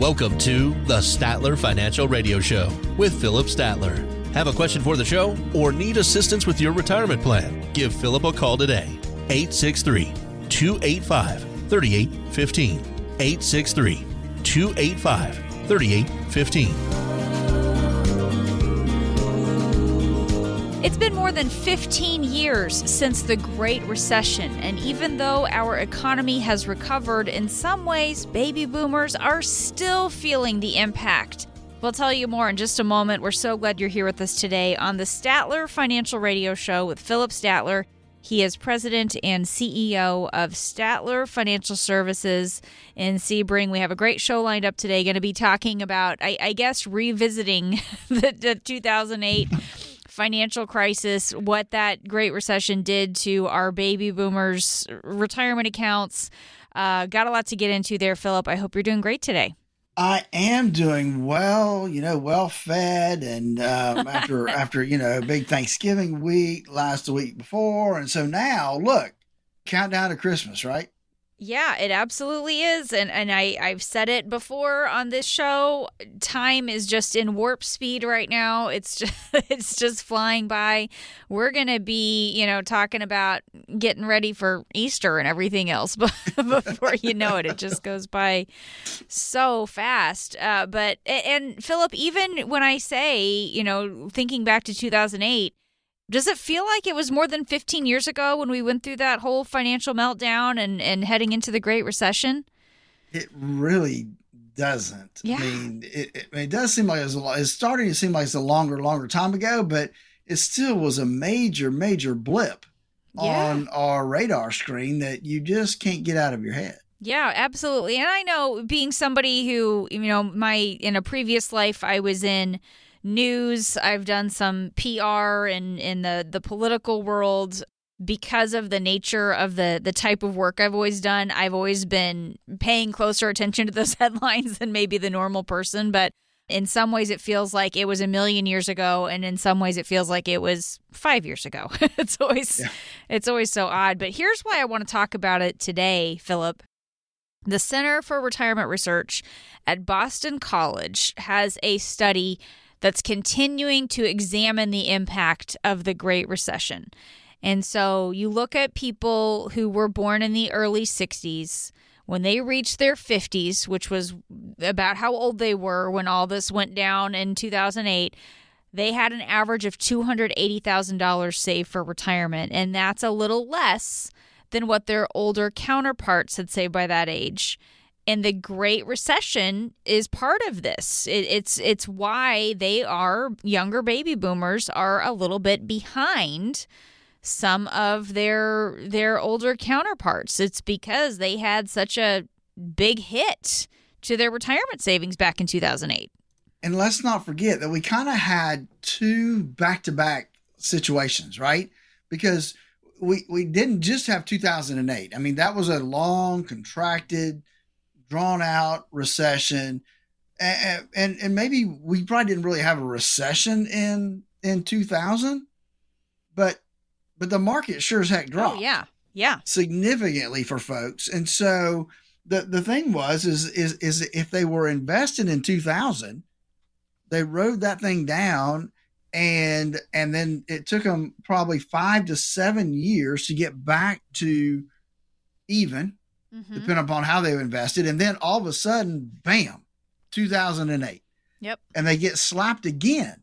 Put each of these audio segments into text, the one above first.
Welcome to the Statler Financial Radio Show with Phillip Statler. Have a question for the show or need assistance with your retirement plan? Give Phillip a call today. 863 285 3815. 863 285 3815. It's been more than 15 years since the Great Recession, and even though our economy has recovered, in some ways, baby boomers are still feeling the impact. We'll tell you more in just a moment. We're so glad you're here with us today on the Statler Financial Radio Show with Phillip Statler. He is president and CEO of Statler Financial Services in Sebring. We have a great show lined up today. Going to be talking about, I, I guess, revisiting the, the 2008 financial crisis, what that Great Recession did to our baby boomers' retirement accounts. Uh, got a lot to get into there, Phillip. I hope you're doing great today. I am doing well, you know, well fed, and um, after after you know big Thanksgiving week last the week before, and so now look, countdown to Christmas, right? Yeah, it absolutely is. And and I, I've said it before on this show. Time is just in warp speed right now. It's just it's just flying by. We're gonna be, you know, talking about getting ready for Easter and everything else but before you know it. It just goes by so fast. Uh, but and Phillip, even when I say, you know, thinking back to two thousand eight does it feel like it was more than 15 years ago when we went through that whole financial meltdown and, and heading into the Great Recession? It really doesn't. Yeah. I mean, it, it, it does seem like it's, a, it's starting to seem like it's a longer, longer time ago, but it still was a major, major blip Yeah. on our radar screen that you just can't get out of your head. Yeah, absolutely. And I know being somebody who, you know, my in a previous life I was in news, I've done some PR in in the the political world because of the nature of the the type of work I've always done. I've always been paying closer attention to those headlines than maybe the normal person, but in some ways it feels like it was a million years ago and in some ways it feels like it was 5 years ago. it's always Yeah. it's always so odd, but here's why I want to talk about it today, Phillip. The Center for Retirement Research at Boston College has a study that's continuing to examine the impact of the Great Recession. And so you look at people who were born in the early 60s, when they reached their 50s, which was about how old they were when all this went down in 2008, they had an average of $280,000 saved for retirement. And that's a little less than what their older counterparts had saved by that age. And the Great Recession is part of this. It, it's it's why they are younger baby boomers are a little bit behind some of their their older counterparts. It's because they had such a big hit to their retirement savings back in 2008. And let's not forget that we kind of had two back to back situations, right? Because we, we didn't just have 2008. I mean, that was a long, contracted, drawn out recession. And, and, and maybe we probably didn't really have a recession in, in 2000, but, but the market sure as heck oh, dropped Oh yeah. Yeah. significantly for folks. And so the the thing was is is is if they were invested in 2000, they rode that thing down and and then it took them probably 5 to 7 years to get back to even Mhm. depending upon how they've invested and then all of a sudden bam 2008 Yep. and they get slapped again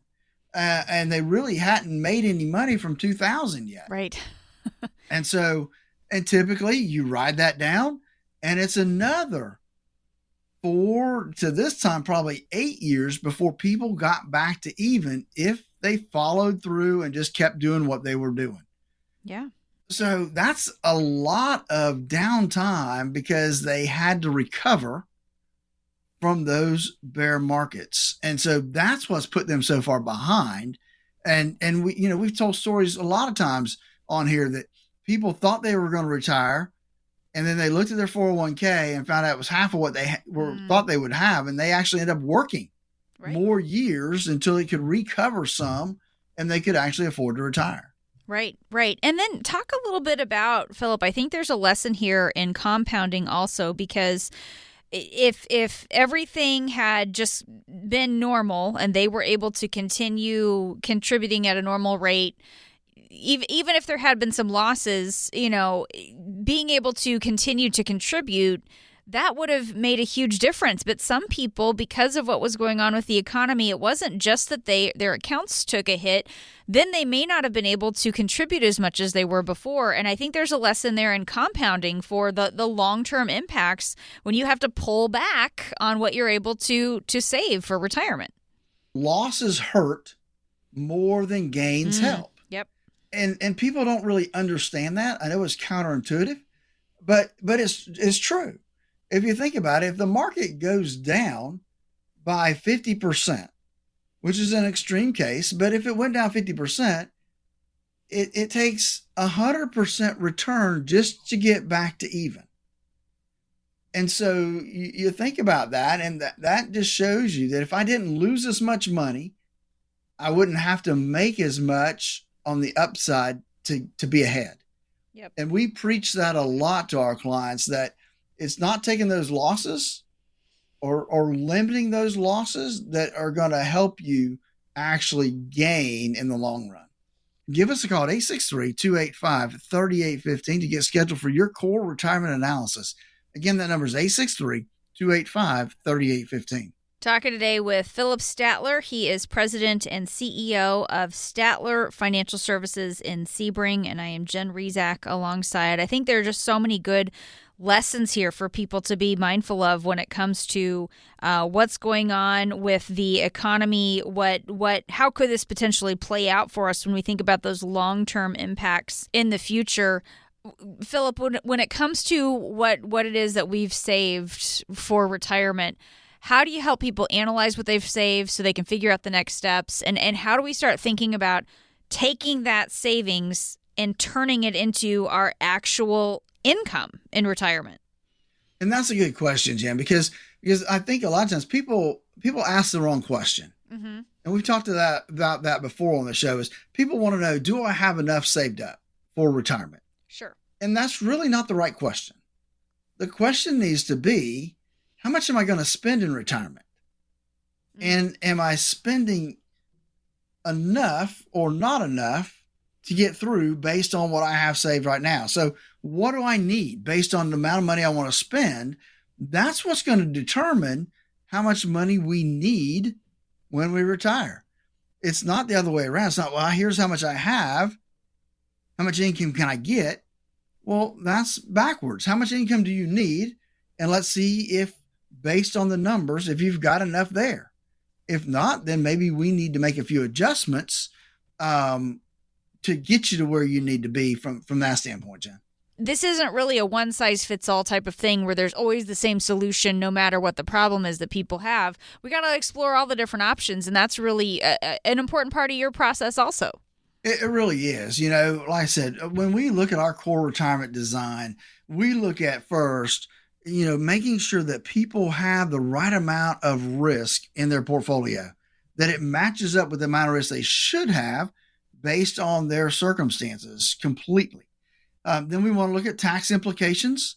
uh, and they really hadn't made any money from 2000 yet Right. and so, and typically you ride that down, and it's another four to this time, probably eight years before people got back to even if they followed through and just kept doing what they were doing. Yeah. So that's a lot of downtime because they had to recover from those bear markets. And so that's what's put them so far behind. And and we you know, we've told stories a lot of times on here that people thought they were going to retire and then they looked at their 401k and found out it was half of what they ha- were Mm. thought they would have and they actually end up working Right. more years until they could recover some and they could actually afford to retire. Right, right. And then talk a little bit about, Phillip, I think there's a lesson here in compounding also because if if everything had just been normal and they were able to continue contributing at a normal rate even even if there had been some losses you know being able to continue to contribute that would have made a huge difference. But some people because of what was going on with the economy it wasn't just that they their accounts took a hit. Then they may not have been able to contribute as much as they were before. And i think there's a lesson there in compounding for the the long-term impacts when you have to pull back on what you're able to to save for retirement. Losses hurt more than gains Mm. help. Yep. and and people don't really understand that. I know it's counterintuitive but but it's it's true if you think about it if the market goes down by 50% which is an extreme case but if it went down 50% it, it takes a 100% return just to get back to even and so you, you think about that and that, that just shows you that if i didn't lose as much money i wouldn't have to make as much on the upside to, to be ahead Yep. and we preach that a lot to our clients that it's not taking those losses or or limiting those losses that are going to help you actually gain in the long run. Give us a call at 863-285-3815 to get scheduled for your core retirement analysis. Again, that number is 863-285-3815. Talking today with Phillip Statler. He is president and CEO of Statler Financial Services in Sebring, and I am Jen Rizak alongside. I think there are just so many good lessons here for people to be mindful of when it comes to uh, what's going on with the economy. What what how could this potentially play out for us when we think about those long term impacts in the future? Phillip, when when it comes to what what it is that we've saved for retirement, how do you help people analyze what they've saved so they can figure out the next steps and and how do we start thinking about taking that savings and turning it into our actual income in retirement And that's a good question, Jen, because because I think a lot of times people people ask the wrong question. mm-hmm. and we've talked to that about that before on the show is people want to know do i have enough saved up for retirement sure and that's really not the right question the question needs to be how much am i going to spend in retirement Mhm. and am i spending enough or not enough to get through based on what i have saved right now so what do i need based on the amount of money i want to spend that's what's going to determine how much money we need when we retire. It's not the other way around. It's not, well, here's how much I have. How much income can I get? Well, that's backwards. How much income do you need? And let's see if, based on the numbers, if you've got enough there. If not, then maybe we need to make a few adjustments um, to get you to where you need to be from from that standpoint, Jen. This isn't really a one size fits all type of thing where there's always the same solution no matter what the problem is that people have. We got to explore all the different options, and that's really a, a- an important part of your process, also. It, it really is. You know, like I said, when we look at our core retirement design, we look at first, you know, making sure that people have the right amount of risk in their portfolio, that it matches up with the amount of risk they should have based on their circumstances completely. Um, then we want to look at tax implications.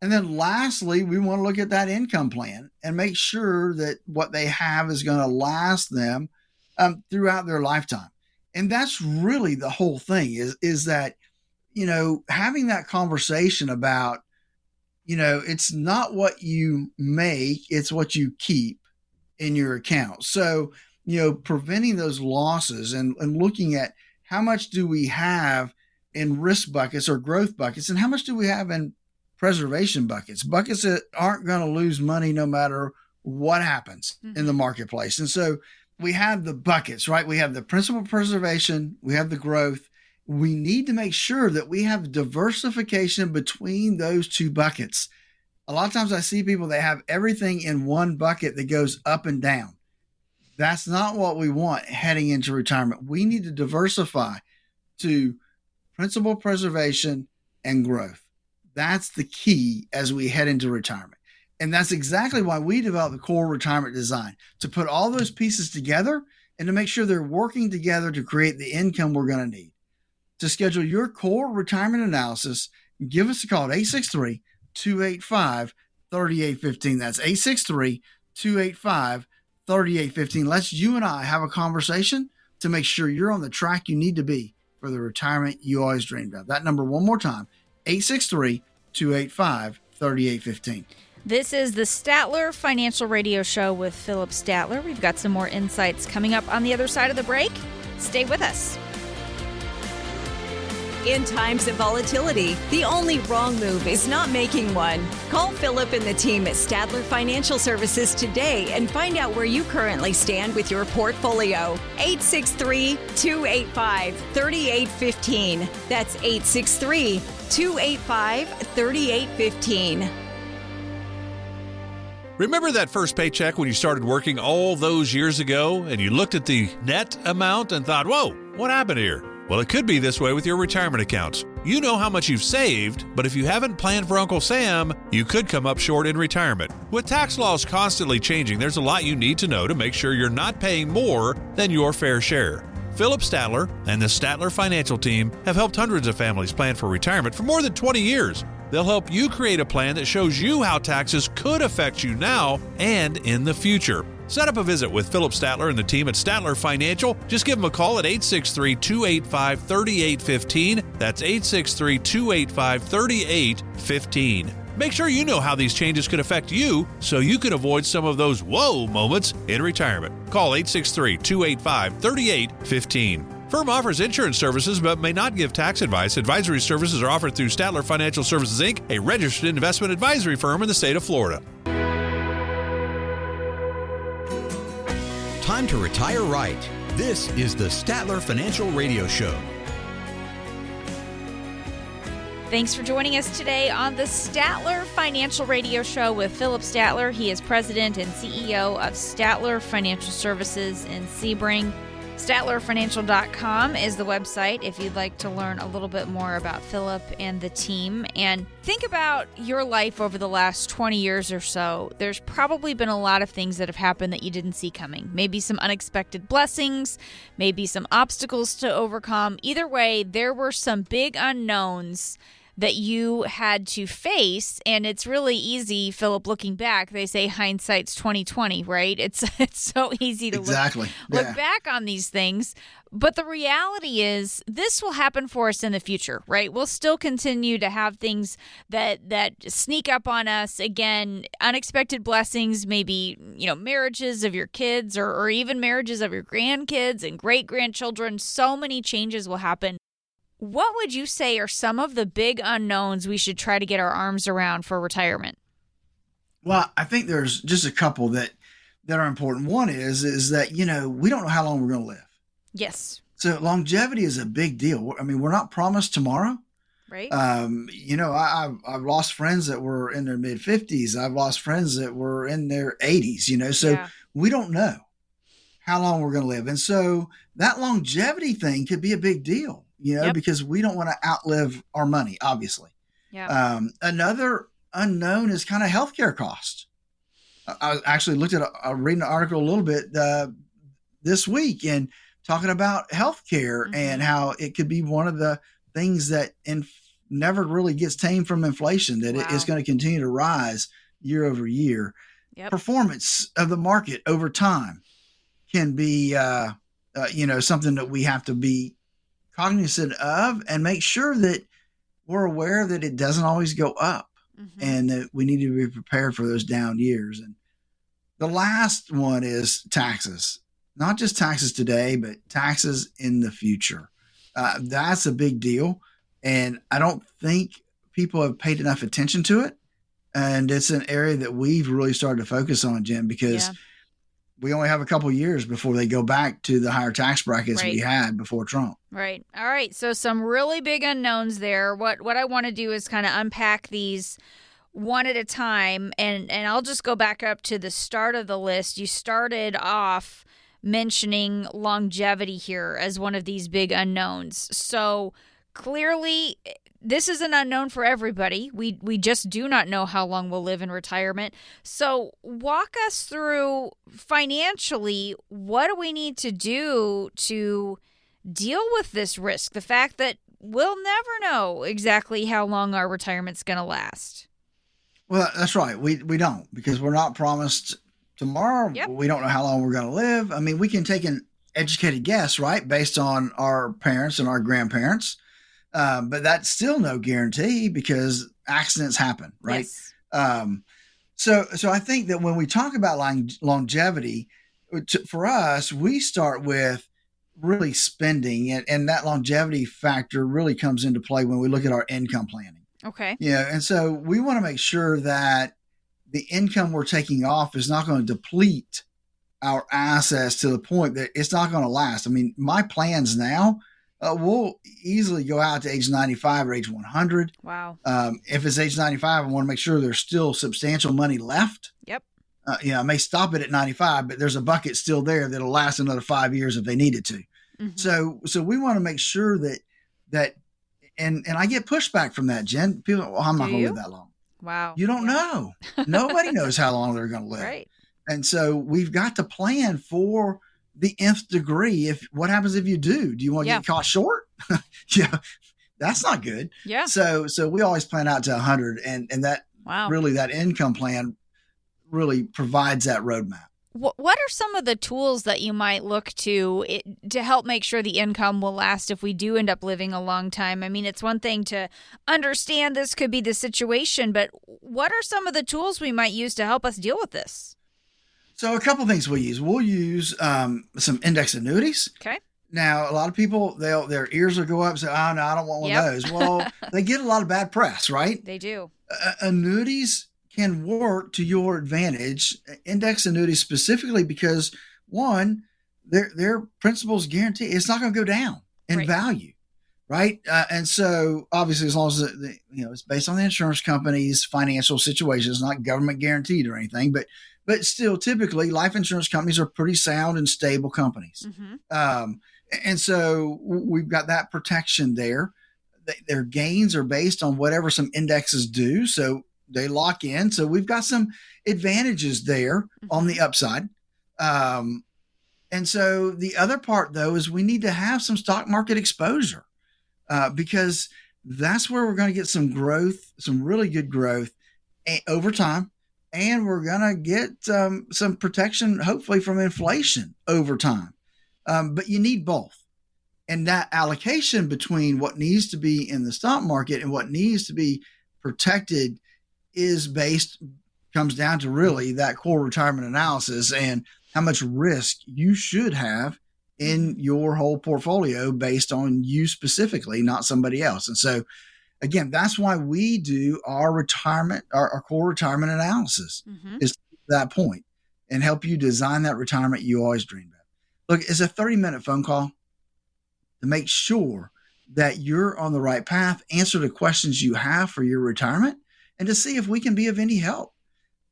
And then lastly, we want to look at that income plan and make sure that what they have is going to last them um, throughout their lifetime and that's really the whole thing is is that you know having that conversation about you know it's not what you make it's what you keep in your account so you know preventing those losses and, and looking at how much do we have in risk buckets or growth buckets and how much do we have in preservation buckets buckets that aren't going to lose money no matter what happens in the mm-hmm. marketplace and so we have the buckets, right? We have the principal preservation, we have the growth. We need to make sure that we have diversification between those two buckets. A lot of times I see people they have everything in one bucket that goes up and down. That's not what we want heading into retirement. We need to diversify to principal preservation and growth. That's the key as we head into retirement. And that's exactly why we developed the core retirement design to put all those pieces together and to make sure they're working together to create the income we're going to need. To schedule your core retirement analysis, give us a call at 863 285 3815. That's 863 285 3815. Let's you and I have a conversation to make sure you're on the track you need to be for the retirement you always dreamed of. That number, one more time 863 285 3815. This is the Statler Financial Radio Show with Phillip Statler. We've got some more insights coming up on the other side of the break. Stay with us. In times of volatility, the only wrong move is not making one. Call Phillip and the team at Statler Financial Services today and find out where you currently stand with your portfolio. 863 285 3815. That's 863 285 3815. Remember that first paycheck when you started working all those years ago and you looked at the net amount and thought, whoa, what happened here? Well, it could be this way with your retirement accounts. You know how much you've saved, but if you haven't planned for Uncle Sam, you could come up short in retirement. With tax laws constantly changing, there's a lot you need to know to make sure you're not paying more than your fair share. Phillip Statler and the Statler Financial Team have helped hundreds of families plan for retirement for more than 20 years. They'll help you create a plan that shows you how taxes could affect you now and in the future. Set up a visit with Phillip Statler and the team at Statler Financial. Just give them a call at 863 285 3815. That's 863 285 3815. Make sure you know how these changes could affect you so you can avoid some of those whoa moments in retirement. Call 863 285 3815. Firm offers insurance services but may not give tax advice. Advisory services are offered through Statler Financial Services Inc., a registered investment advisory firm in the state of Florida. Time to retire right. This is the Statler Financial Radio Show. Thanks for joining us today on the Statler Financial Radio Show with Phillip Statler. He is president and CEO of Statler Financial Services in Sebring. StatlerFinancial.com is the website if you'd like to learn a little bit more about Phillip and the team. And think about your life over the last 20 years or so. There's probably been a lot of things that have happened that you didn't see coming. Maybe some unexpected blessings, maybe some obstacles to overcome. Either way, there were some big unknowns that you had to face and it's really easy phillip looking back they say hindsight's 2020 right it's it's so easy to exactly. look, Yeah. look back on these things but the reality is this will happen for us in the future right we'll still continue to have things that that sneak up on us again unexpected blessings maybe you know marriages of your kids or, or even marriages of your grandkids and great grandchildren so many changes will happen what would you say are some of the big unknowns we should try to get our arms around for retirement? Well, I think there's just a couple that that are important. One is is that you know we don't know how long we're going to live, Yes, so longevity is a big deal. I mean, we're not promised tomorrow. right? Um, you know, I, I've I've lost friends that were in their mid fifties. I've lost friends that were in their eighties. You know, so Yeah. we don't know how long we're going to live, and so that longevity thing could be a big deal. You know, Yep. because we don't want to outlive our money, obviously. yeah. Um, another unknown is kind of healthcare costs. I, actually looked at, a, I reading an article a little bit uh, this week and talking about healthcare Mhm. and how it could be one of the things that inf- never really gets tamed from inflation, that it is going to continue to rise year over year. Yep. Performance of the market over time can be, uh, uh, you know, something that we have to be cognizant of and make sure that we're aware that it doesn't always go up Mhm. and that we need to be prepared for those down years. And the last one is taxes, not just taxes today, but taxes in the future. Uh, that's a big deal. And I don't think people have paid enough attention to it. And it's an area that we've really started to focus on, Jim, because Yeah. We only have a couple years before they go back to the higher tax brackets we had before Trump. Right. All right. So some really big unknowns there. What what I want to do is kind of unpack these one at a time and and I'll just go back up to the start of the list. You started off mentioning longevity here as one of these big unknowns. So clearly this is an unknown for everybody. We we just do not know how long we'll live in retirement. So walk us through financially what do we need to do to deal with this risk? The fact that we'll never know exactly how long our retirement's going to last. Well, that's right. We we don't because we're not promised tomorrow. Yep. We don't know how long we're going to live. I mean, we can take an educated guess, right, based on our parents and our grandparents, um, but that's still no guarantee because accidents happen, right? Yes. Um, so, so I think that when we talk about long, longevity, for us, we start with really spending, and, and that longevity factor really comes into play when we look at our income planning. Okay. Yeah, and so we want to make sure that the income we're taking off is not going to deplete our assets to the point that it's not going to last. I mean, my plans now uh, will easily go out to age 95 or age 100. Wow. Um, if it's age 95, I want to make sure there's still substantial money left. Yep. Uh, you know, I may stop it at 95, but there's a bucket still there that'll last another five years if they needed to. Mhm. So, so we want to make sure that that, and and I get pushback from that, Jen. People, well, I'm not going to live that long. Wow. You don't Yeah. know. Nobody knows how long they're going to live. Right. And so we've got to plan for the nth degree. If what happens if you do? Do you want to Yeah. get caught short? yeah, that's not good. Yeah. So so we always plan out to 100, and and that Wow. really that income plan really provides that roadmap. What what are some of the tools that you might look to it, to help make sure the income will last if we do end up living a long time? I mean, it's one thing to understand this could be the situation, but what are some of the tools we might use to help us deal with this? So a couple things we'll use. We'll use um, some index annuities. Okay. Now, a lot of people, they'll their ears will go up and say, "Oh no, I don't want one Yep. of those." Well, they get a lot of bad press, right? They do. uh, annuities can work to your advantage. Index annuities specifically because one, their their principal's guarantee it's not going to go down in Right. value, right? Uh, and so obviously, as long as the, the, you know it's based on the insurance company's financial situation, it's not government guaranteed or anything, but but still, typically, life insurance companies are pretty sound and stable companies. hmm Um, and so we've got that protection there. They- Their gains are based on whatever some indexes do. So they lock in. So we've got some advantages there on the upside. Um, and so the other part, though, is we need to have some stock market exposure uh, because that's where we're going to get some growth, some really good growth a- over time. And we're going to get um, some protection, hopefully, from inflation over time. Um, but you need both. And that allocation between what needs to be in the stock market and what needs to be protected is based, comes down to really that core retirement analysis and how much risk you should have in your whole portfolio based on you specifically, not somebody else. And so, again, that's why we do our retirement, our, our core retirement analysis hmm that point and help you design that retirement you always dreamed of. Look, it's a 30 minute phone call to make sure that you're on the right path, answer the questions you have for your retirement, and to see if we can be of any help.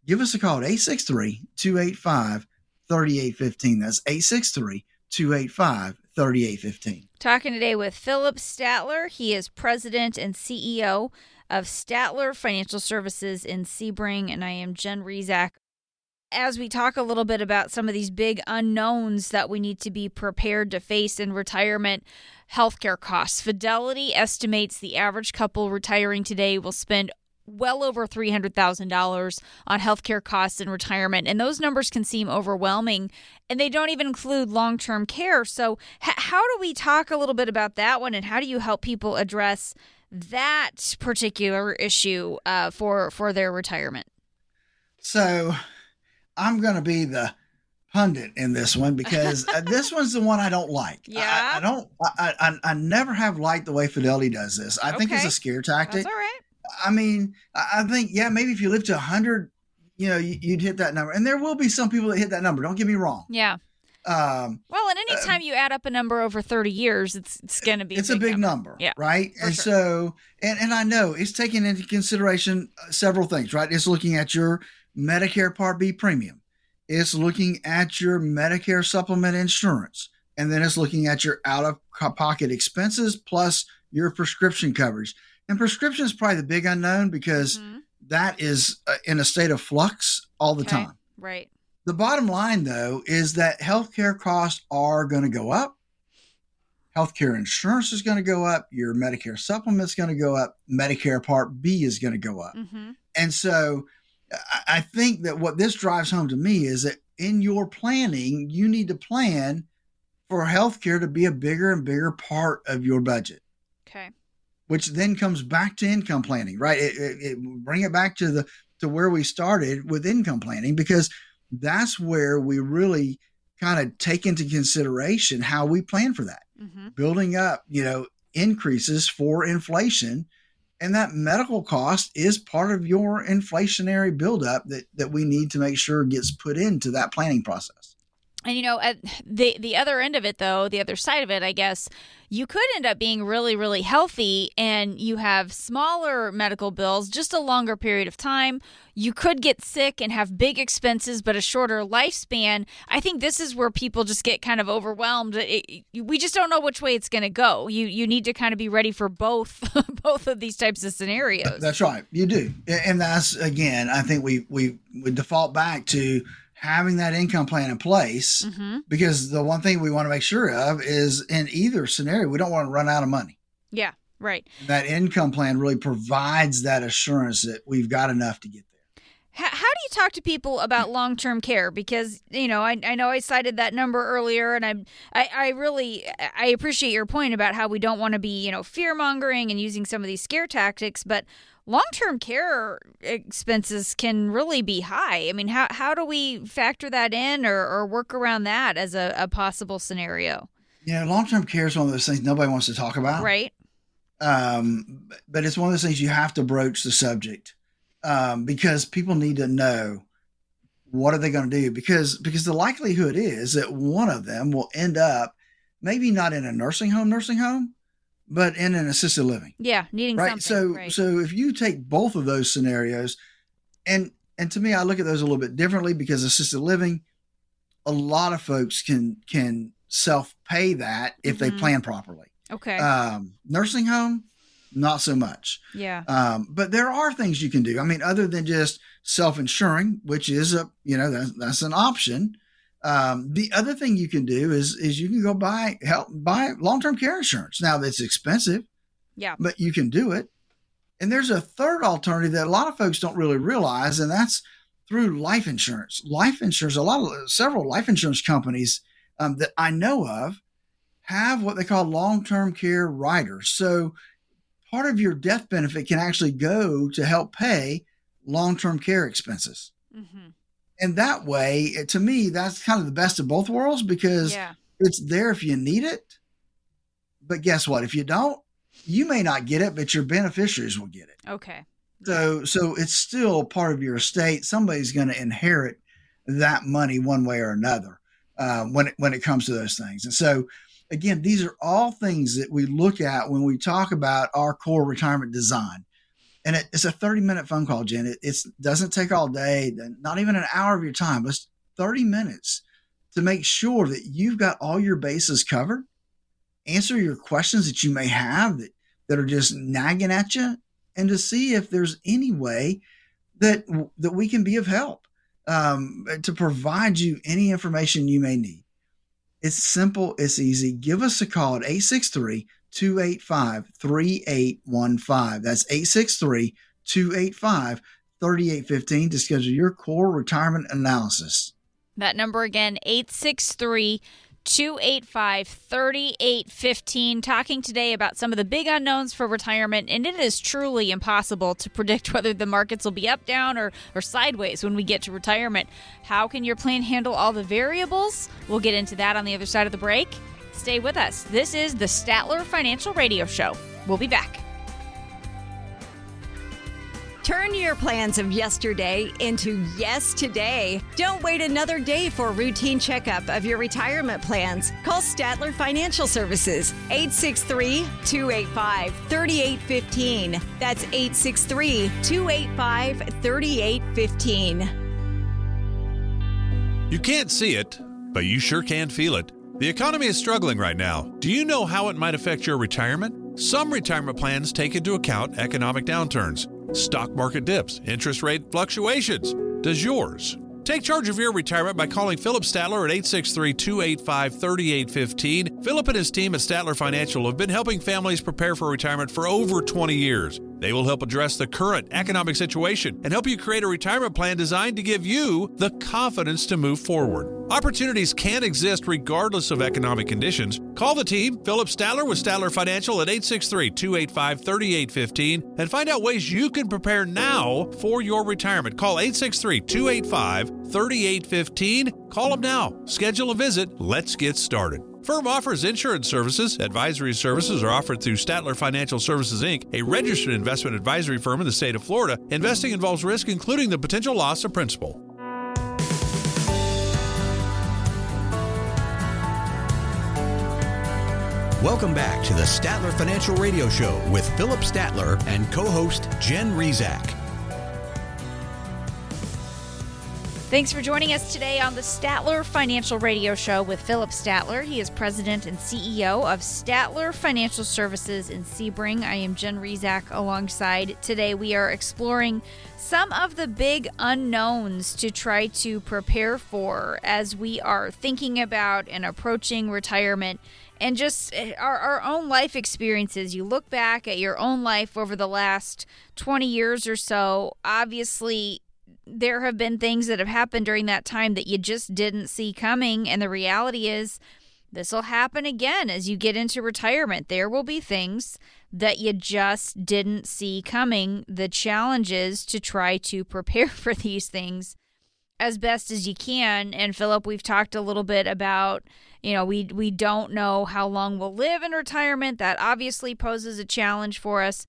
Give us a call at 863 285 3815. That's 863 285 3815. Talking today with Phillip Statler. He is president and CEO of Statler Financial Services in Sebring, and I am Jen Rizak. As we talk a little bit about some of these big unknowns that we need to be prepared to face in retirement, healthcare costs. Fidelity estimates the average couple retiring today will spend well over $300,000 on healthcare costs and retirement. And those numbers can seem overwhelming, and they don't even include long term care. So, h- how do we talk a little bit about that one, and how do you help people address that particular issue uh, for, for their retirement? So I'm going to be the pundit in this one because uh, this one's the one I don't like. Yeah? I, I don't, I, I, I never have liked the way Fidelity does this. I think it's a scare tactic. That's all right. I mean, I think, yeah, maybe if you live to 100, you know, you, you'd hit that number. And there will be some people that hit that number. Don't get me wrong. Yeah. Um, Well, and anytime you add up a number over 30 years, it's it's going to be it's a big number, Yeah, right? And sure. so, and, and I know it's taking into consideration uh, several things, right? It's looking at your Medicare Part B premium, it's looking at your Medicare supplement insurance, and then it's looking at your out of pocket expenses plus your prescription coverage. And prescription is probably the big unknown because Mhm. that is uh, in a state of flux all the Okay. time. Right. The bottom line, though, is that healthcare costs are going to go up. healthcare insurance is going to go up, your Medicare supplement is going to go up, Medicare Part B is going to go up. Mm-hmm. And so I think that what this drives home to me is that in your planning, you need to plan for healthcare to be a bigger and bigger part of your budget. Okay. Which then comes back to income planning, right? It, it, it bring it back to the to where we started with income planning because that's where we really kind of take into consideration how we plan for that, Mm-hmm. building up, you know, increases for inflation. And that medical cost is part of your inflationary buildup that, that we need to make sure gets put into that planning process. And you know, at the the other end of it though, the other side of it, I guess, you could end up being really really healthy and you have smaller medical bills, just a longer period of time. You could get sick and have big expenses but a shorter lifespan. I think this is where people just get kind of overwhelmed. It, we just don't know which way it's going to go. You you need to kind of be ready for both both of these types of scenarios. That's right. You do. And that's again, I think we we we default back to having that income plan in place mm-hmm. because the one thing we want to make sure of is in either scenario we don't want to run out of money Yeah, right. that income plan really provides that assurance that we've got enough to get there How, how do you talk to people about long term care? Because you know, I, I know I cited that number earlier, and I'm I, I really I appreciate your point about how we don't want to be you know fear mongering and using some of these scare tactics, but long term care expenses can really be high. I mean, how how do we factor that in or, or work around that as a, a possible scenario? Yeah, long-term care is one of those things nobody wants to talk about Right. um, but it's one of those things you have to broach the subject um, because people need to know what are they going to do because because the likelihood is that one of them will end up maybe not in a nursing home nursing home but in an assisted living Yeah, needing right so right. so if you take both of those scenarios and and to me i look at those a little bit differently because assisted living a lot of folks can can self-pay that if they Mhm. plan properly okay. um, nursing home, not so much. yeah. Um, but there are things you can do. I mean, other than just self-insuring, which is a you know that's, that's an option. Um, the other thing you can do is is you can go buy help buy long-term care insurance. Now that's expensive, Yeah. but you can do it. And there's a third alternative that a lot of folks don't really realize, and that's through life insurance. Life insurance, a lot of several life insurance companies um, that I know of have what they call long-term care riders. So part of your death benefit can actually go to help pay long-term care expenses. hmm And that way, eh, to me, that's kind of the best of both worlds because Yeah. it's there if you need it. But guess what? If you don't, you may not get it, but your beneficiaries will get it. Okay. So, so it's still part of your estate. Somebody's going to inherit that money one way or another uh, when it, when it comes to those things. And so, again, these are all things that we look at when we talk about our core retirement design. And it, it's a 30 minute phone call, Jen. It doesn't take all day, not even an hour of your time, but it's 30 minutes to make sure that you've got all your bases covered, answer your questions that you may have that, that are just nagging at you, and to see if there's any way that that we can be of help um, to provide you any information you may need. It's simple, it's easy. Give us a call at 863 285 3815. That's 863 285 3815 to schedule your core retirement analysis. That number again, 863 285 3815. Talking today about some of the big unknowns for retirement, and it is truly impossible to predict whether the markets will be up, down, or, or sideways when we get to retirement. How can your plan handle all the variables? We'll get into that on the other side of the break. Stay with us. This is the Statler Financial Radio Show. We'll be back. Turn your plans of yesterday into yes today. Don't wait another day for a routine checkup of your retirement plans. Call Statler Financial Services 863 285 3815. That's 863 285 3815. You can't see it, but you sure can feel it. The economy is struggling right now. Do you know how it might affect your retirement? Some retirement plans take into account economic downturns, stock market dips, interest rate fluctuations. Does yours? Take charge of your retirement by calling Phillip Statler at 863 285 3815. Phillip and his team at Statler Financial have been helping families prepare for retirement for over 20 years. They will help address the current economic situation and help you create a retirement plan designed to give you the confidence to move forward. Opportunities can exist regardless of economic conditions. Call the team, Phillip Statler with Statler Financial at 863 285 3815 and find out ways you can prepare now for your retirement. Call 863 285 3815. Call them now. Schedule a visit. Let's get started. Firm offers insurance services. Advisory services are offered through Statler Financial Services Inc., a registered investment advisory firm in the state of Florida. Investing involves risk, including the potential loss of principal. Welcome back to the Statler Financial Radio Show with Phillip Statler and co host Jen Rizak. Thanks for joining us today on the Statler Financial Radio Show with Phillip Statler. He is president and CEO of Statler Financial Services in Sebring. I am Jen Rizak alongside. Today we are exploring some of the big unknowns to try to prepare for as we are thinking about and approaching retirement and just eh, our, our own life experiences. You look back at your own life over the last 20 years or so, obviously there have been things that have happened during that time that you just didn't see coming. And the reality is, this will happen again as you get into retirement. There will be things that you just didn't see coming. The challenge is to try to prepare for these things as best as you can. And Phillip, we've talked a little bit about, you know, we we don't know how long we'll live in retirement. That obviously poses a challenge for us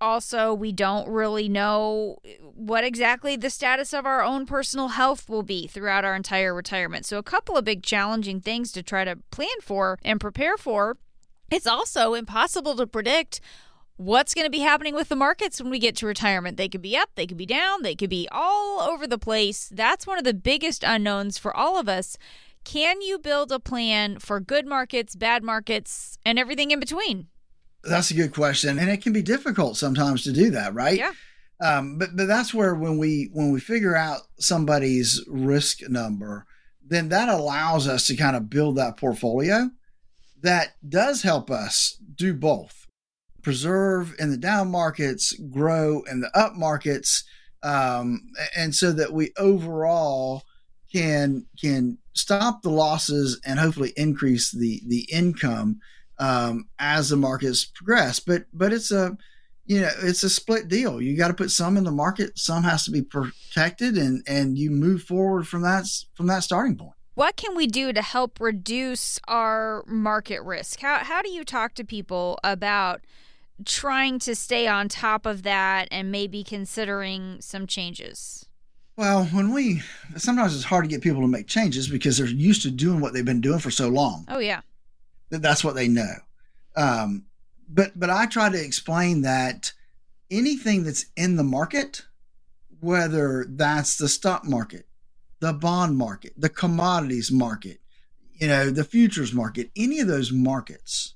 also we don't really know what exactly the status of our own personal health will be throughout our entire retirement. So a couple of big challenging things to try to plan for and prepare for. It's also impossible to predict what's going to be happening with the markets when we get to retirement. They could be up, they could be down, they could be all over the place. That's one of the biggest unknowns for all of us. Can you build a plan for good markets, bad markets, and everything in between? That's a good question, and it can be difficult sometimes to do that, right? Yeah. Um, but but that's where when we when we figure out somebody's risk number, then that allows us to kind of build that portfolio that does help us do both, preserve in the down markets, grow in the up markets, um, and so that we overall can can stop the losses and hopefully increase the the income um, as the markets progress. But but it's a you know it's a split deal. You got to put some in the market, some has to be protected, and and you move forward from that from that starting point. What can we do to help reduce our market risk? How how do you talk to people about trying to stay on top of that and maybe considering some changes? Well, when we sometimes it's hard to get people to make changes because they're used to doing what they've been doing for so long. Oh yeah that that's what they know. Um, but but I try to explain that anything that's in the market, whether that's the stock market, the bond market, the commodities market, you know, the futures market, any of those markets,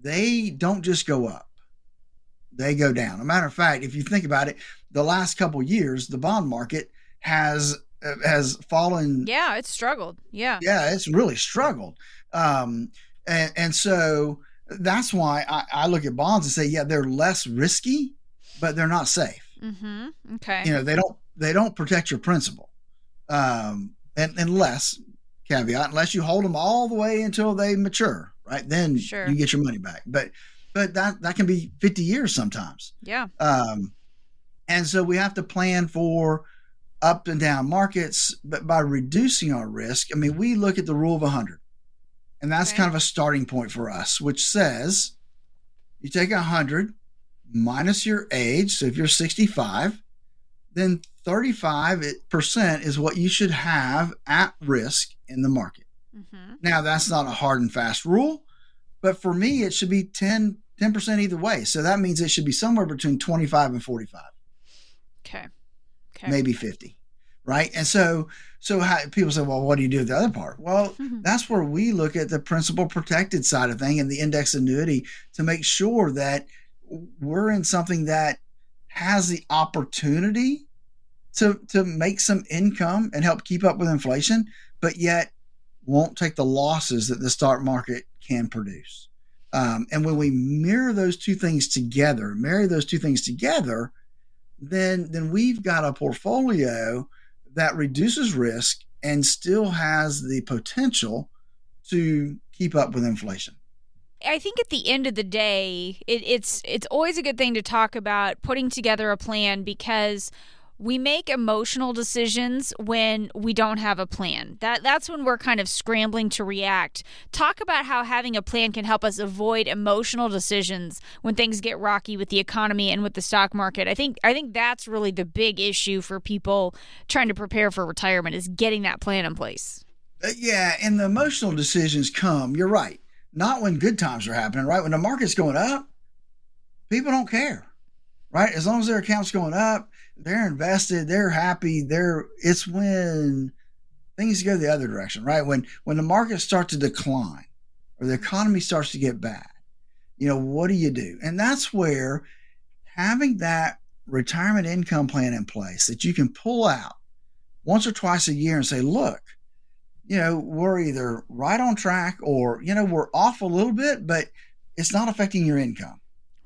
they don't just go up. They go down. A matter of fact, if you think about it, the last couple years, the bond market has has fallen. Yeah, it's struggled. Yeah. Yeah, it's really struggled. Um, and, and so that's why I, I, look at bonds and say, yeah, they're less risky, but they're not safe. Mm-hmm. Okay. You know, they don't they don't protect your principal, um, and unless caveat, unless you hold them all the way until they mature, right? Then sure. you get your money back. But but that that can be 50 years sometimes. Yeah. Um, and so we have to plan for up and down markets, but by reducing our risk, I mean, we look at the rule of 100. And that's okay. kind of a starting point for us, which says you take 100 minus your age. So if you're 65, then 35% is what you should have at risk in the market. Mm-hmm. Now, that's not a hard and fast rule, but for me, it should be 10, 10% either way. So that means it should be somewhere between 25 and 45. Okay. Okay. Maybe 50 right? And so, so how, people say, well, what do you do with the other part? Well, mm-hmm. that's where we look at the principal protected side of thing and the index annuity to make sure that we're in something that has the opportunity to to make some income and help keep up with inflation, but yet won't take the losses that the stock market can produce. Um, and when we mirror those two things together, marry those two things together, then then we've got a portfolio that reduces risk and still has the potential to keep up with inflation. I think at the end of the day, it, it's it's always a good thing to talk about putting together a plan because we make emotional decisions when we don't have a plan. That that's when we're kind of scrambling to react. Talk about how having a plan can help us avoid emotional decisions when things get rocky with the economy and with the stock market. I think I think that's really the big issue for people trying to prepare for retirement is getting that plan in place. Uh, yeah, and the emotional decisions come. You're right. Not when good times are happening, right? When the market's going up, people don't care, right? As long as their account's going up, they're invested, they're happy. They're it's when things go the other direction, right? When when the market starts to decline or the economy starts to get bad, you know, what do you do? And that's where having that retirement income plan in place that you can pull out once or twice a year and say, look, you know, we're either right on track or, you know, we're off a little bit, but it's not affecting your income.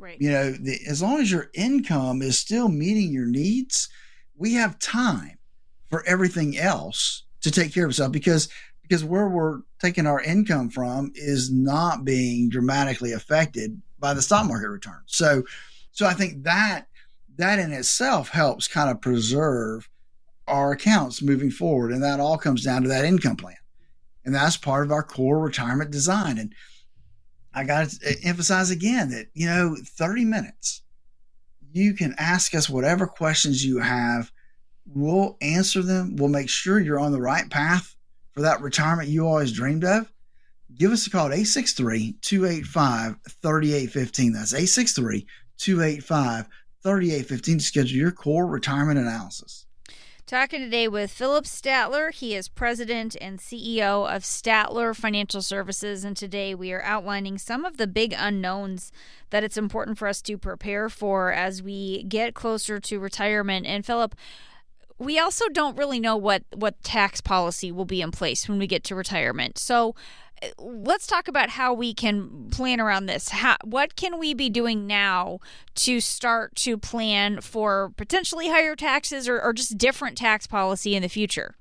Right. You know, the, as long as your income is still meeting your needs, we have time for everything else to take care of itself because because where we're taking our income from is not being dramatically affected by the stock market return. So so I think that that in itself helps kind of preserve our accounts moving forward and that all comes down to that income plan. And that's part of our core retirement design and I got to uh, emphasize again that, you know, 30 minutes, you can ask us whatever questions you have. We'll answer them. We'll make sure you're on the right path for that retirement you always dreamed of. Give us a call at 863 285 3815. That's 863 285 3815 to schedule your core retirement analysis. Talking today with Phillip Statler. He is president and CEO of Statler Financial Services. And today we are outlining some of the big unknowns that it's important for us to prepare for as we get closer to retirement. And Phillip, we also don't really know what, what tax policy will be in place when we get to retirement. So, let's talk about how we can plan around this. How, what can we be doing now to start to plan for potentially higher taxes or, or just different tax policy in the future?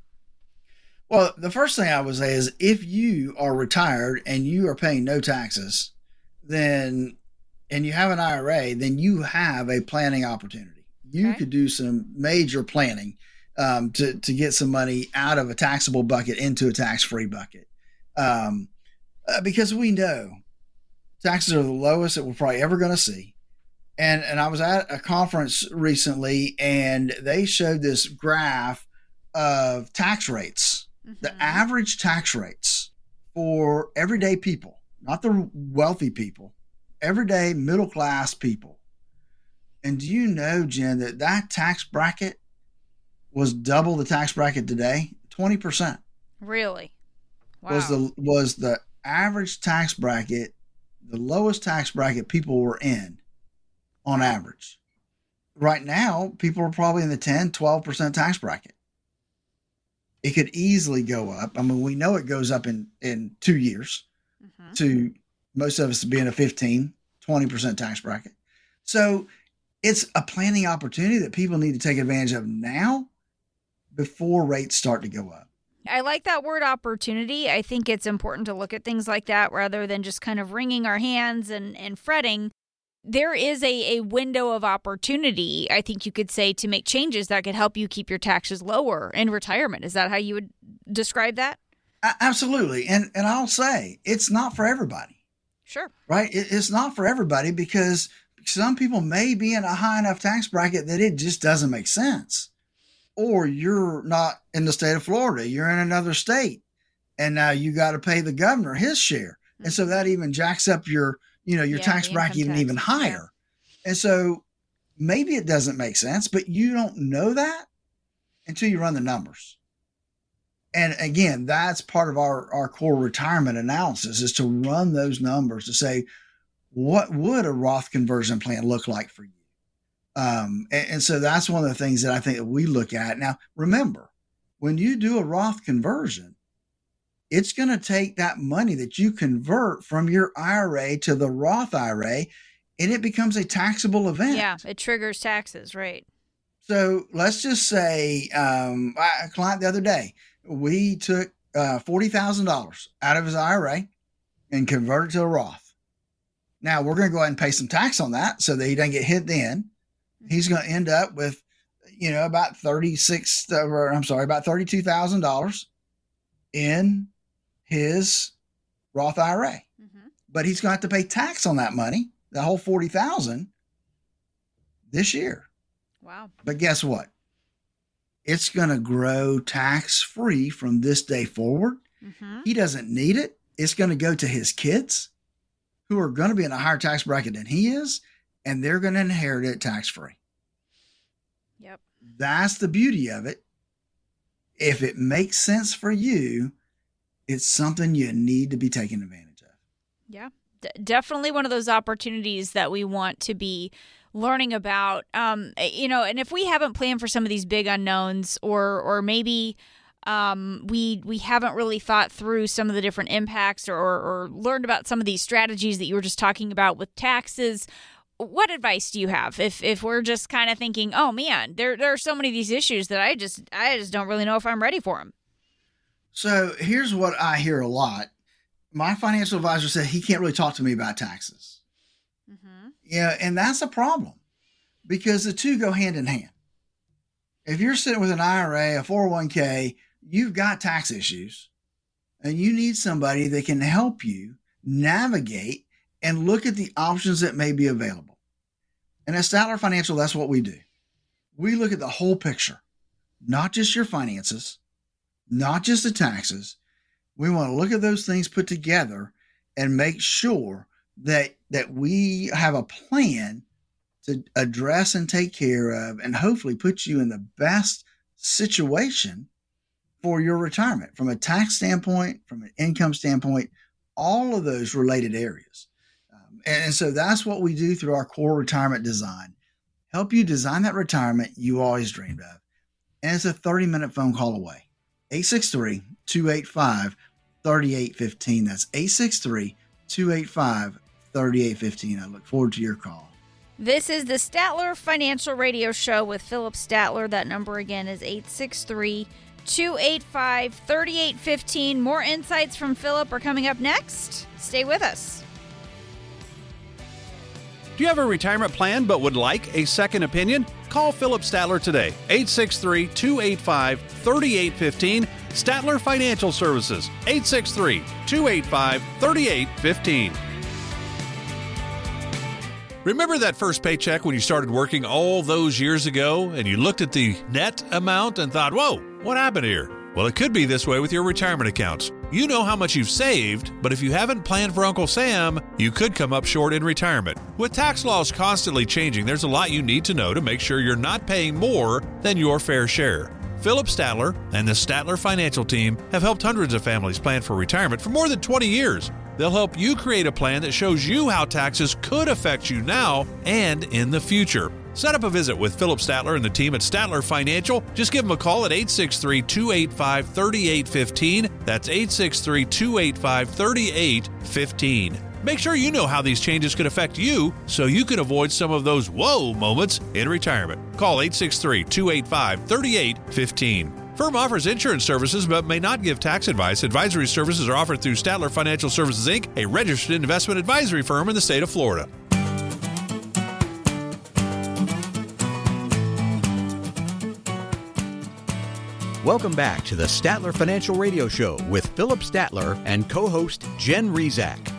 Well, the first thing I would say is if you are retired and you are paying no taxes, then and you have an IRA, then you have a planning opportunity. You okay. could do some major planning um, to to get some money out of a taxable bucket into a tax free bucket um, uh, because we know taxes are the lowest that we're probably ever going to see. And and I was at a conference recently, and they showed this graph of tax rates, mm-hmm. the average tax rates for everyday people, not the wealthy people, everyday middle class people. And do you know, Jen, that that tax bracket was double the tax bracket today? Twenty percent. Really? Wow. was the was the average tax bracket, the lowest tax bracket people were in on average. Right now, people are probably in the 10, 12% tax bracket. It could easily go up. I mean, we know it goes up in, in two years mm-hmm. to most of us being a 15, 20% tax bracket. So it's a planning opportunity that people need to take advantage of now before rates start to go up. I like that word opportunity. I think it's important to look at things like that rather than just kind of wringing our hands and, and fretting. There is a, a window of opportunity, I think you could say, to make changes that could help you keep your taxes lower in retirement. Is that how you would describe that? Absolutely. And and I'll say it's not for everybody. Sure. Right? It, it's not for everybody because some people may be in a high enough tax bracket that it just doesn't make sense or you're not in the state of Florida, you're in another state, and now you got to pay the governor his share, and so mm-hmm. that even jacks up your you know your yeah, tax bracket even tax. even higher, yeah. and so maybe it doesn't make sense, but you don't know that until you run the numbers. And again, that's part of our, our core retirement analysis is to run those numbers to say, what would a Roth conversion plan look like for you? Um, and, and so that's one of the things that I think that we look at. Now, remember, when you do a Roth conversion, it's going to take that money that you convert from your IRA to the Roth IRA and it becomes a taxable event. Yeah, it triggers taxes, right? So let's just say um, a client the other day, we took uh, $40,000 out of his IRA and converted to a Roth. Now we're going to go ahead and pay some tax on that so that he doesn't get hit then. He's going to end up with, you know, about 36, or I'm sorry, about $32,000 in his Roth IRA. Mm-hmm. But he's going to have to pay tax on that money, the whole 40,000 this year. Wow. But guess what? It's going to grow tax free from this day forward. Mm-hmm. He doesn't need it. It's going to go to his kids who are going to be in a higher tax bracket than he is, and they're going to inherit it tax free. Yep. That's the beauty of it. If it makes sense for you, it's something you need to be taking advantage of. Yeah. D- definitely one of those opportunities that we want to be learning about um eh, you know and if we haven't planned for some of these big unknowns or or maybe um, we we haven't really thought through some of the different impacts or, or learned about some of these strategies that you were just talking about with taxes. What advice do you have if if we're just kind of thinking, oh man, there there are so many of these issues that I just I just don't really know if I'm ready for them. So here's what I hear a lot. My financial advisor said he can't really talk to me about taxes. Mm-hmm. Yeah, and that's a problem because the two go hand in hand. If you're sitting with an IRA, a 401k, you've got tax issues and you need somebody that can help you navigate and look at the options that may be available. And at Statler Financial, that's what we do. We look at the whole picture, not just your finances, not just the taxes. We want to look at those things put together and make sure that that we have a plan to address and take care of and hopefully put you in the best situation for your retirement from a tax standpoint, from an income standpoint, all of those related areas. And, so that's what we do through our core retirement design. Help you design that retirement you always dreamed of. And it's a 30 minute phone call away. 863 285 3815. That's 863 285 3815. I look forward to your call. This is the Statler Financial Radio Show with Phillip Statler. That number again is 863 863- 285 3815. More insights from Phillip are coming up next. Stay with us. Do you have a retirement plan but would like a second opinion? Call Phillip Statler today, 863 285 3815. Statler Financial Services, 863 285 3815. Remember that first paycheck when you started working all those years ago and you looked at the net amount and thought, whoa, what happened here? Well, it could be this way with your retirement accounts. You know how much you've saved, but if you haven't planned for Uncle Sam, you could come up short in retirement. With tax laws constantly changing, there's a lot you need to know to make sure you're not paying more than your fair share. Phillip Statler and the Statler Financial Team have helped hundreds of families plan for retirement for more than 20 years. They'll help you create a plan that shows you how taxes could affect you now and in the future. Set up a visit with Phillip Statler and the team at Statler Financial. Just give them a call at 863 285 3815. That's 863 285 3815. Make sure you know how these changes could affect you so you can avoid some of those whoa moments in retirement. Call 863 285 3815. Firm offers insurance services but may not give tax advice. Advisory services are offered through Statler Financial Services Inc., a registered investment advisory firm in the state of Florida. Welcome back to the Statler Financial Radio Show with Phillip Statler and co host Jen Rizak.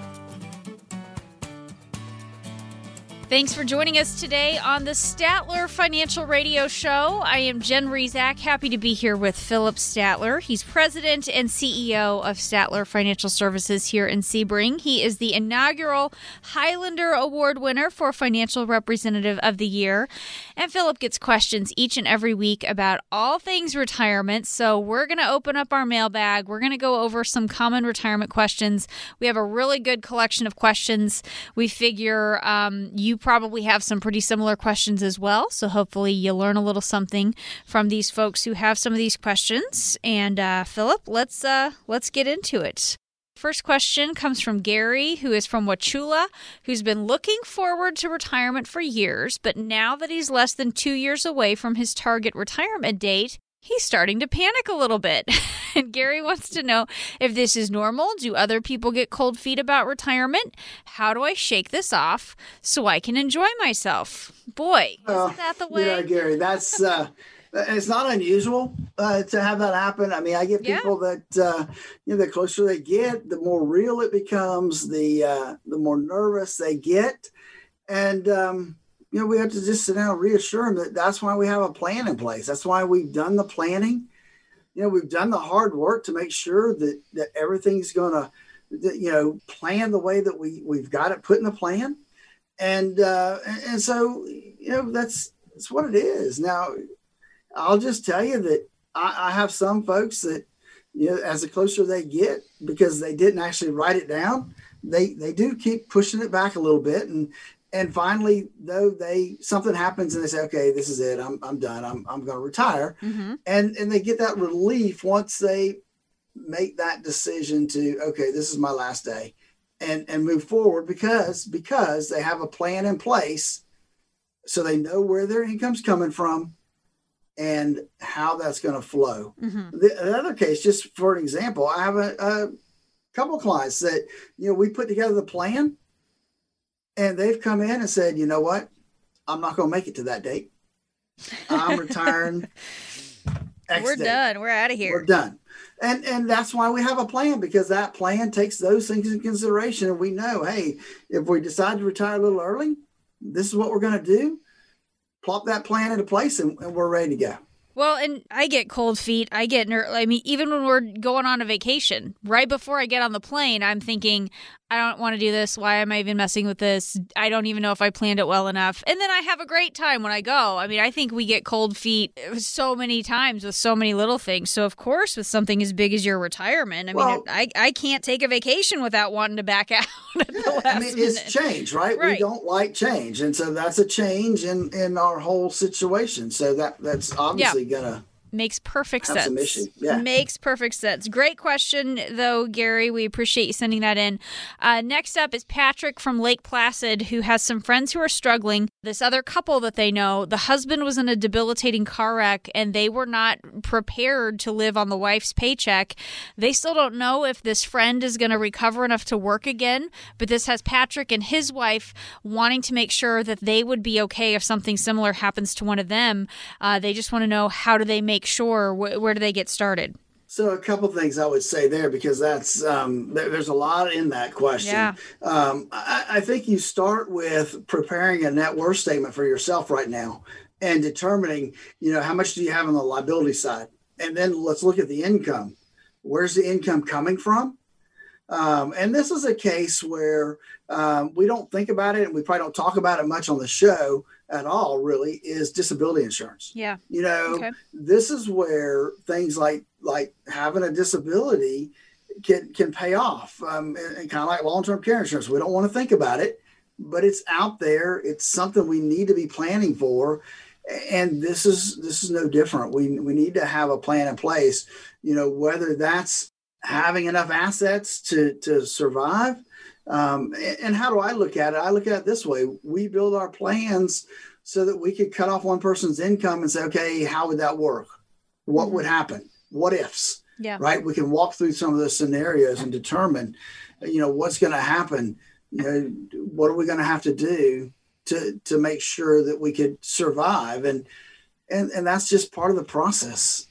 Thanks for joining us today on the Statler Financial Radio Show. I am Jen Rizak, happy to be here with Phillip Statler. He's president and CEO of Statler Financial Services here in Sebring. He is the inaugural Highlander Award winner for Financial Representative of the Year. And Phillip gets questions each and every week about all things retirement. So we're going to open up our mailbag. We're going to go over some common retirement questions. We have a really good collection of questions. We figure um, you probably have some pretty similar questions as well. So hopefully you learn a little something from these folks who have some of these questions. And uh, Phillip, let's uh, let's get into it. First question comes from Gary, who is from Wauchula, who's been looking forward to retirement for years, but now that he's less than two years away from his target retirement date, he's starting to panic a little bit. and Gary wants to know if this is normal. Do other people get cold feet about retirement? How do I shake this off so I can enjoy myself? Boy, isn't that the way? Yeah, Gary, that's. Uh, it's not unusual uh, to have that happen. I mean, I get Yeah. people that uh, you know the closer they get, the more real it becomes, the uh, the more nervous they get, and um, you know we have to just sit down and reassure them that that's why we have a plan in place. That's why we've done the planning. You know, we've done the hard work to make sure that that everything's going to, you know, plan the way that we we've got it put in the plan, and uh, and, so you know that's that's what it is now. I'll just tell you that I, I have some folks that, you know, as the closer they get, because they didn't actually write it down, they they do keep pushing it back a little bit, and and finally, though they something happens and they say, okay, this is it, I'm I'm done, I'm I'm going to retire, hmm and and they get that relief once they make that decision to okay, this is my last day, and and move forward because because they have a plan in place, so they know where their income's coming from and how that's going to flow. hmm The, the other case, just for an example, I have a, a couple clients that you know we put together the plan, and they've come in and said, you know what, I'm not going to make it to that date. I'm retiring. We're date. done. We're out of here. We're done. And and that's why we have a plan because that plan takes those things in consideration. And we know, hey, if we decide to retire a little early, this is what we're going to do. Plop that plan into place, and, and we're ready to go. Well, and I get cold feet. I get ner- I mean, even when we're going on a vacation, right before I get on the plane, I'm thinking, I don't want to do this. Why am I even messing with this? I don't even know if I planned it well enough. And then I have a great time when I go. I mean, I think we get cold feet uh, so many times with so many little things. So, of course, with something as big as your retirement, I mean, Well- I, I can't take a vacation without wanting to back out at the last I mean, it's minute. change, right? Right. We don't like change, and so that's a change in in our whole situation. So that that's obviously gonna Makes perfect Have sense. Yeah. Makes perfect sense. Great question, though, Gary. We appreciate you sending that in. Uh, next up is Patrick from Lake Placid, who has some friends who are struggling. This other couple that they know, the husband was in a debilitating car wreck and they were not prepared to live on the wife's paycheck. They still don't know if this friend is going to recover enough to work again, but this has Patrick and his wife wanting to make sure that they would be okay if something similar happens to one of them. Uh, they just want to know how do they make sure, wh- where do they get started? So a couple things I would say there because that's um, there, there's a lot in that question. Yeah. Um, I, I think you start with preparing a net worth statement for yourself right now and determining, you know, how much do you have on the liability side, and then let's look at the income. Where's the income coming from? Um, and this is a case where um, we don't think about it, and we probably don't talk about it much on the show at all. Really, is disability insurance. Yeah. You know, Okay. this is where things like like having a disability can can pay off um, and, and kind of like long-term care insurance we don't want to think about it but it's out there it's something we need to be planning for and this is this is no different we we need to have a plan in place you know whether that's having enough assets to to survive um, and, how do i look at it? I look at it this way. We build our plans so that we could cut off one person's income and say okay how would that work? What would happen? What ifs? Yeah. right? We can walk through some of those scenarios and determine you know what's going to happen. You know what are we going to have to do to to make sure that we could survive? And and and that's just part of the process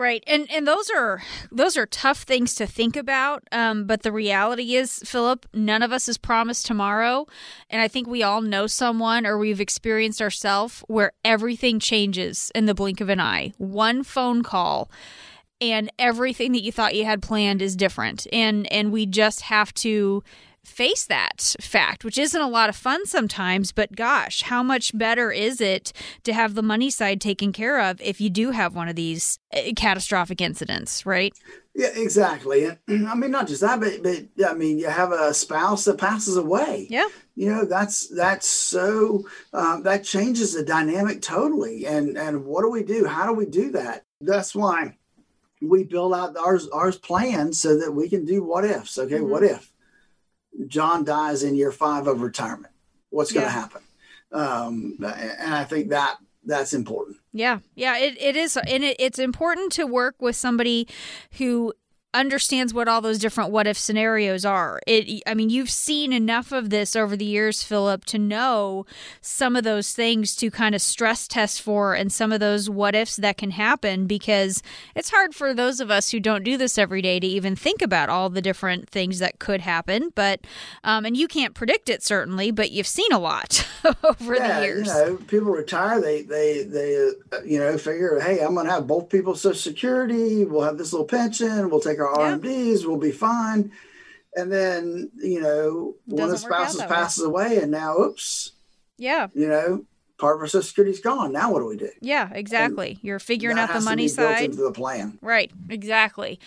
Right. And and those are those are tough things to think about. Um, but the reality is, Phillip, none of us is promised tomorrow. And I think we all know someone or we've experienced ourselves where everything changes in the blink of an eye. One phone call and everything that you thought you had planned is different. And and we just have to face that fact, which isn't a lot of fun sometimes, but gosh, how much better is it to have the money side taken care of if you do have one of these uh, catastrophic incidents, right? Yeah, exactly. And I mean, not just that, but, but I mean, you have a spouse that passes away. Yeah. You know, that's that's so um, that changes the dynamic totally. And and what do we do? How do we do that? That's why we build out ours ours plan so that we can do what ifs. Okay, mm-hmm. what if John dies in year five of retirement? What's going to yeah. happen? Um, and I think that that's important. Yeah, yeah, it, it is, and it, it's important to work with somebody who understands what all those different what if scenarios are. It I mean you've seen enough of this over the years Phillip to know some of those things to kind of stress test for and some of those what ifs that can happen because it's hard for those of us who don't do this every day to even think about all the different things that could happen but um, and you can't predict it certainly but you've seen a lot over yeah, the years. You know, people retire they they they uh, you know figure hey I'm going to have both people's social security, we'll have this little pension, we'll take our RMDs, we'll be fine. And then, you know, one of the spouses passes way. away and now, oops. Yeah. You know, part of our social security's gone. Now what do we do? Yeah, exactly. And You're figuring out the money side. into the plan. Right, exactly.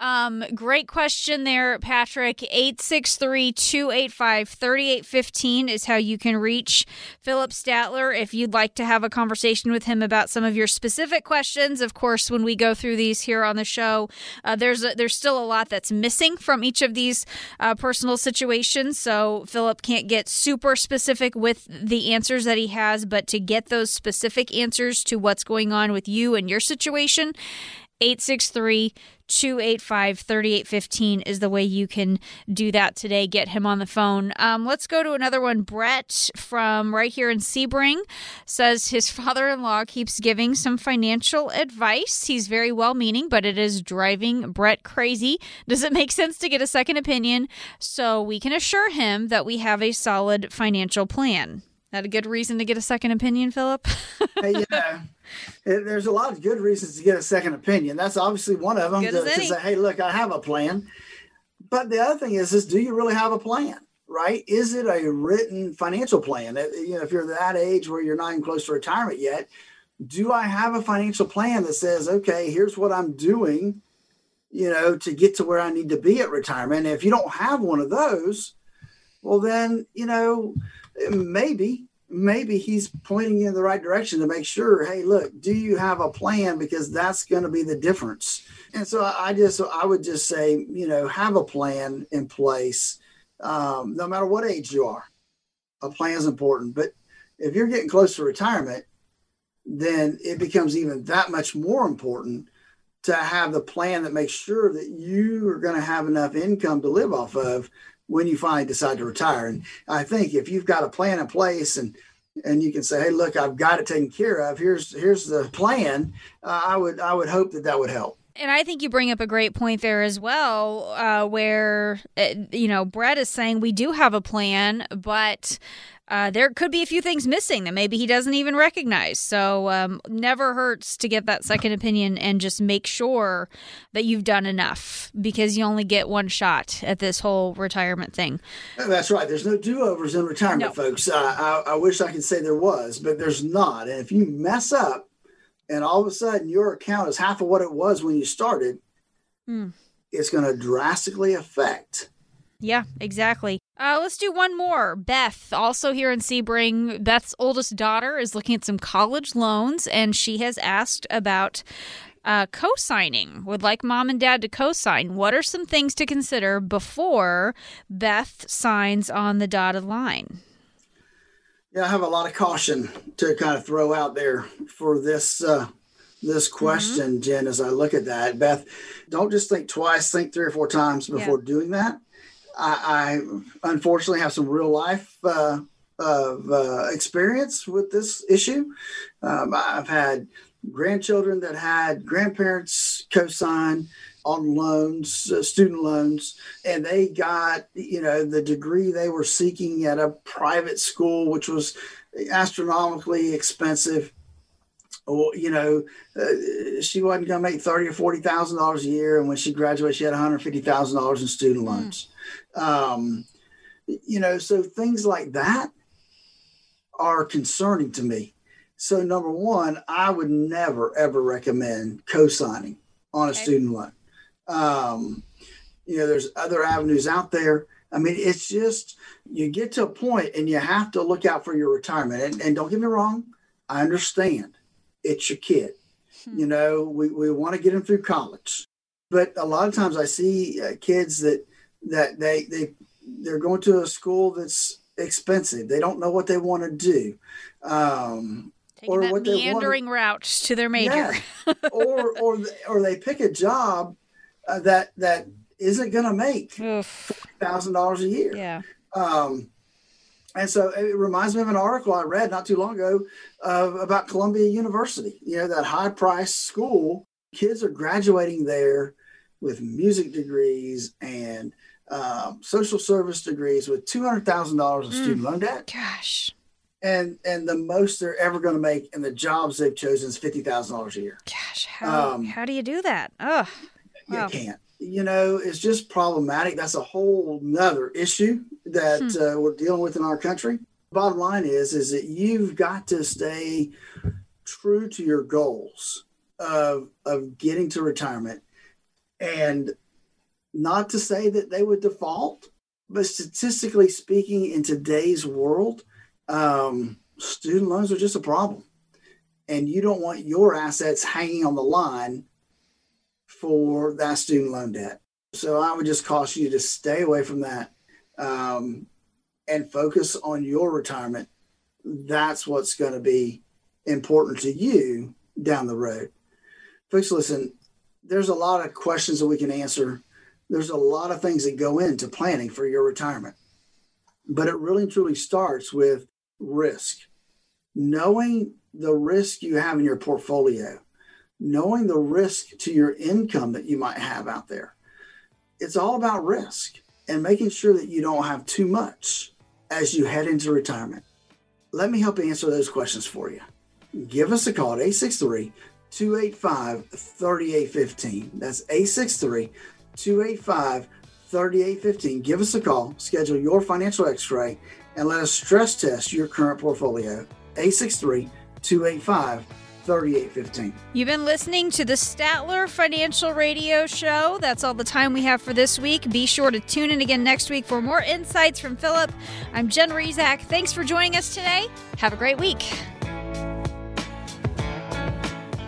Um, great question there, Patrick. 863 285 3815 is how you can reach Phillip Statler if you'd like to have a conversation with him about some of your specific questions. Of course, when we go through these here on the show, uh, there's, a, there's still a lot that's missing from each of these uh, personal situations. So Phillip can't get super specific with the answers that he has, but to get those specific answers to what's going on with you and your situation, 863 285 3815 is the way you can do that today. Get him on the phone. Um, let's go to another one. Brett from right here in Sebring says his father in law keeps giving some financial advice. He's very well meaning, but it is driving Brett crazy. Does it make sense to get a second opinion so we can assure him that we have a solid financial plan? That a good reason to get a second opinion, Phillip? yeah. There's a lot of good reasons to get a second opinion. That's obviously one of them to, to say, hey, look, I have a plan. But the other thing is, is do you really have a plan? Right? Is it a written financial plan? You know, if you're that age where you're not even close to retirement yet, do I have a financial plan that says, okay, here's what I'm doing, you know, to get to where I need to be at retirement? And if you don't have one of those, well, then, you know, maybe maybe he's pointing you in the right direction to make sure hey look do you have a plan? Because that's going to be the difference. And so i just i would just say you know have a plan in place um, no matter what age you are. A plan is important but if you're getting close to retirement then it becomes even that much more important to have the plan that makes sure that you are going to have enough income to live off of when you finally decide to retire. And I think if you've got a plan in place and and you can say, "Hey, look, I've got it taken care of. Here's here's the plan." Uh, I would I would hope that that would help. And I think you bring up a great point there as well, uh, where uh, you know Brett is saying we do have a plan, but uh, there could be a few things missing that maybe he doesn't even recognize. So um, never hurts to get that second opinion and just make sure that you've done enough because you only get one shot at this whole retirement thing. That's right. There's no do overs in retirement, no. folks. Uh, I, I wish I could say there was, but there's not. And if you mess up and all of a sudden your account is half of what it was when you started, mm. it's going to drastically affect yeah, exactly. Uh, let's do one more. Beth, also here in Sebring, Beth's oldest daughter is looking at some college loans, and she has asked about uh, co signing, would like mom and dad to co sign. What are some things to consider before Beth signs on the dotted line? Yeah, I have a lot of caution to kind of throw out there for this uh, this mm-hmm. question, mm-hmm. Jen. As I look at that, Beth, don't just think twice; think three or four times before yeah. doing that. I, I unfortunately have some real life uh, of uh, experience with this issue. Um, I've had grandchildren that had grandparents co-sign on loans, uh, student loans, and they got you know the degree they were seeking at a private school, which was astronomically expensive. Or you know, uh, she wasn't going to make thirty or forty thousand dollars a year, and when she graduated, she had one hundred fifty thousand dollars in student hmm. loans. Um, You know, so things like that are concerning to me. So, number one, I would never ever recommend co-signing on a okay. student loan. Um, you know, there's other avenues out there. I mean, it's just you get to a point and you have to look out for your retirement. And, and don't get me wrong, I understand it's your kid. Hmm. You know, we, we want to get them through college, but a lot of times I see uh, kids that that they they they're going to a school that's expensive. They don't know what they want to do. Um, Taking or that what meandering route to their major. Yeah. or or or they pick a job uh, that that isn't going to make thousand dollars a year. Yeah. Um, and so it reminds me of an article I read not too long ago uh, about Columbia University. You know that high price school. Kids are graduating there with music degrees and um, social service degrees with two hundred thousand dollars of student mm. loan debt. Gosh. And and the most they're ever going to make in the jobs they've chosen is fifty thousand dollars a year. Gosh, how um, how do you do that? Oh, wow. you can't. You know, it's just problematic. That's a whole nother issue that hmm. uh, we're dealing with in our country. Bottom line is, is that you've got to stay true to your goals of of getting to retirement and not to say that they would default, but statistically speaking, in today's world, um, student loans are just a problem. And you don't want your assets hanging on the line for that student loan debt. So I would just caution you to stay away from that um, and focus on your retirement. That's what's going to be important to you down the road. Folks, listen, there's a lot of questions that we can answer there's a lot of things that go into planning for your retirement. But it really and truly starts with risk. Knowing the risk you have in your portfolio, knowing the risk to your income that you might have out there. It's all about risk and making sure that you don't have too much as you head into retirement. Let me help answer those questions for you. Give us a call at 863 285 3815. That's 863 285 3815. Give us a call, schedule your financial x ray, and let us stress test your current portfolio. 863 285 3815. You've been listening to the Statler Financial Radio Show. That's all the time we have for this week. Be sure to tune in again next week for more insights from Phillip. I'm Jen Rizak. Thanks for joining us today. Have a great week.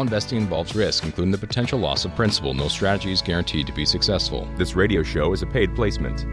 all investing involves risk, including the potential loss of principal. No strategy is guaranteed to be successful. This radio show is a paid placement.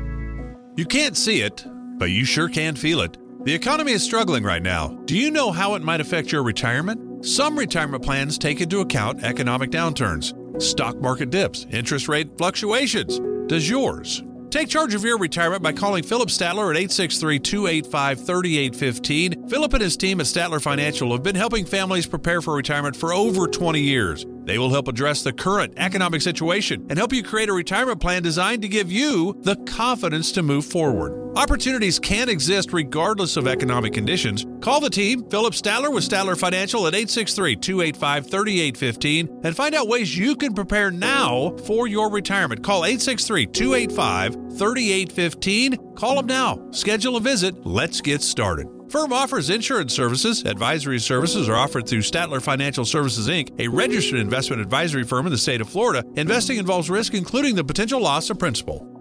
You can't see it, but you sure can feel it. The economy is struggling right now. Do you know how it might affect your retirement? Some retirement plans take into account economic downturns, stock market dips, interest rate fluctuations. Does yours? Take charge of your retirement by calling Phillip Statler at 863 285 3815. Phillip and his team at Statler Financial have been helping families prepare for retirement for over 20 years. They will help address the current economic situation and help you create a retirement plan designed to give you the confidence to move forward. Opportunities can exist regardless of economic conditions. Call the team, Phillip Statler with Statler Financial at 863 285 3815 and find out ways you can prepare now for your retirement. Call 863 285 3815. Call them now. Schedule a visit. Let's get started. Firm offers insurance services. Advisory services are offered through Statler Financial Services Inc., a registered investment advisory firm in the state of Florida. Investing involves risk, including the potential loss of principal.